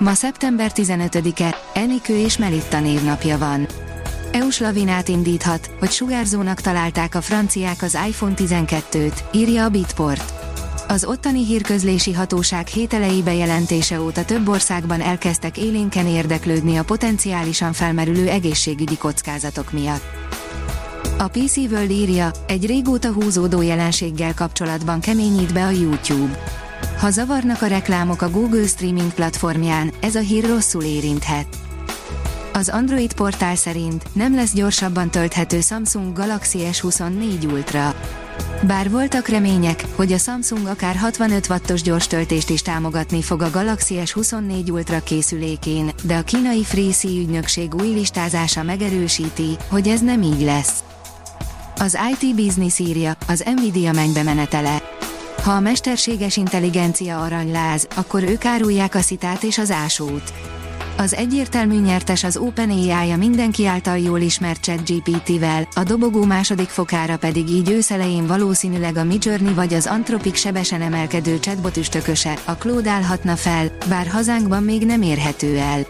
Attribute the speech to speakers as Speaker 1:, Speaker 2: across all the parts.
Speaker 1: Ma szeptember 15-e, Enikő és Melitta névnapja van. EU-s lavinát indíthat, hogy sugárzónak találták a franciák az iPhone 12-t, írja a Bitport. Az ottani hírközlési hatóság hételei bejelentése óta több országban elkezdtek élénken érdeklődni a potenciálisan felmerülő egészségügyi kockázatok miatt. A PC World írja, egy régóta húzódó jelenséggel kapcsolatban keményít be a YouTube. Ha zavarnak a reklámok a Google streaming platformján, ez a hír rosszul érinthet. Az Android portál szerint nem lesz gyorsabban tölthető Samsung Galaxy S24 Ultra. Bár voltak remények, hogy a Samsung akár 65 wattos gyors töltést is támogatni fog a Galaxy S24 Ultra készülékén, de a kínai FreeC ügynökség új listázása megerősíti, hogy ez nem így lesz. Az IT Business írja, az Nvidia mennybe menetele. Ha a mesterséges intelligencia aranyláz, akkor ők árulják a szitát és az ásót. Az egyértelmű nyertes az OpenAI a mindenki által jól ismert ChatGPT-vel, a dobogó második fokára pedig így őszelején valószínűleg a Midjourney vagy az Anthropic sebesen emelkedő chatbot üstököse, a Claude állhatna fel, bár hazánkban még nem érhető el.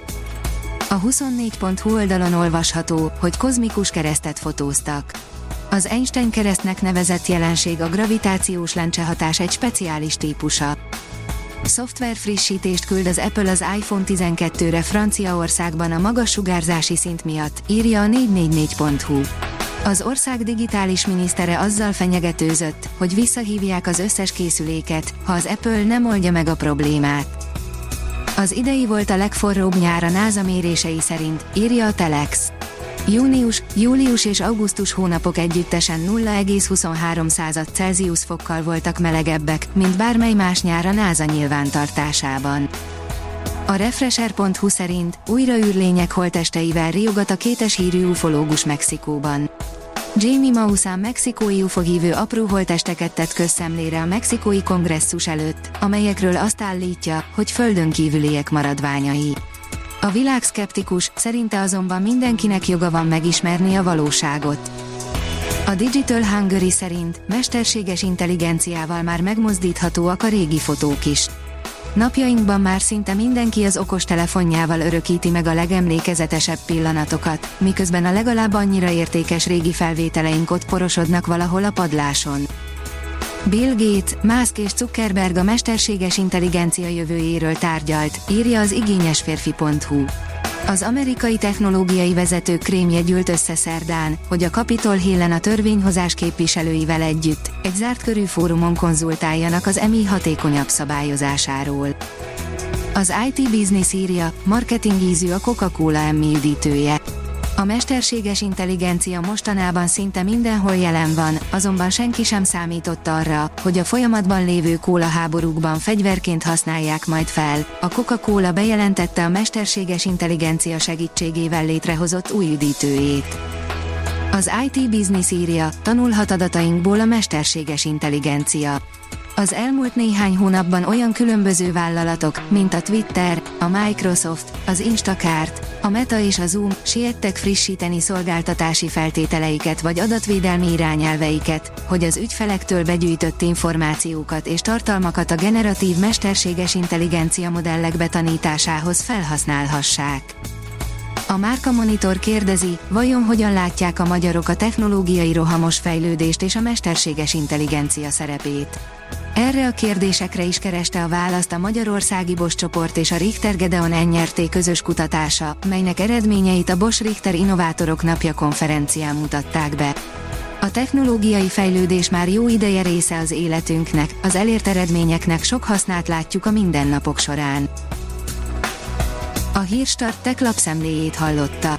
Speaker 1: A 24.hu oldalon olvasható, hogy kozmikus keresztet fotóztak. Az Einstein keresztnek nevezett jelenség a gravitációs lencsehatás egy speciális típusa. Szoftver frissítést küld az Apple az iPhone 12-re Franciaországban a magas sugárzási szint miatt, írja a 444.hu. Az ország digitális minisztere azzal fenyegetőzött, hogy visszahívják az összes készüléket, ha az Apple nem oldja meg a problémát. Az idei volt a legforróbb nyár a NASA mérései szerint, írja a Telex. Június, július és augusztus hónapok együttesen 0,23 Celsius fokkal voltak melegebbek, mint bármely más nyár a NASA nyilvántartásában. A Refresher.hu szerint újra űrlények holtesteivel riogat a kétes hírű ufológus Mexikóban. Jamie Maussan mexikói ufogívő apró holtesteket tett közszemlére a mexikói kongresszus előtt, amelyekről azt állítja, hogy földön kívüliek maradványai. A világ szkeptikus, szerinte azonban mindenkinek joga van megismerni a valóságot. A Digital Hungary szerint mesterséges intelligenciával már megmozdíthatóak a régi fotók is. Napjainkban már szinte mindenki az okos telefonjával örökíti meg a legemlékezetesebb pillanatokat, miközben a legalább annyira értékes régi felvételeink ott porosodnak valahol a padláson. Bill Gates, Musk és Zuckerberg a mesterséges intelligencia jövőjéről tárgyalt, írja az igényesférfi.hu. Az amerikai technológiai vezető krémje gyűlt össze szerdán, hogy a Capitol Hillen a törvényhozás képviselőivel együtt egy zárt körű fórumon konzultáljanak az EMI hatékonyabb szabályozásáról. Az IT Business írja, marketing ízű a Coca-Cola emmi üdítője. A mesterséges intelligencia mostanában szinte mindenhol jelen van, azonban senki sem számított arra, hogy a folyamatban lévő kóla háborúkban fegyverként használják majd fel. A Coca-Cola bejelentette a mesterséges intelligencia segítségével létrehozott új üdítőjét. Az IT Business írja, tanulhat adatainkból a mesterséges intelligencia. Az elmúlt néhány hónapban olyan különböző vállalatok, mint a Twitter, a Microsoft, az Instacart, a Meta és a Zoom siettek frissíteni szolgáltatási feltételeiket vagy adatvédelmi irányelveiket, hogy az ügyfelektől begyűjtött információkat és tartalmakat a generatív mesterséges intelligencia modellek betanításához felhasználhassák. A Márka Monitor kérdezi, vajon hogyan látják a magyarok a technológiai rohamos fejlődést és a mesterséges intelligencia szerepét. Erre a kérdésekre is kereste a választ a Magyarországi Bosch csoport és a Richter Gedeon Ennyerté közös kutatása, melynek eredményeit a Bosch Richter Innovátorok Napja konferencián mutatták be. A technológiai fejlődés már jó ideje része az életünknek, az elért eredményeknek sok hasznát látjuk a mindennapok során. A Hírstart tech lapszemléjét hallotta.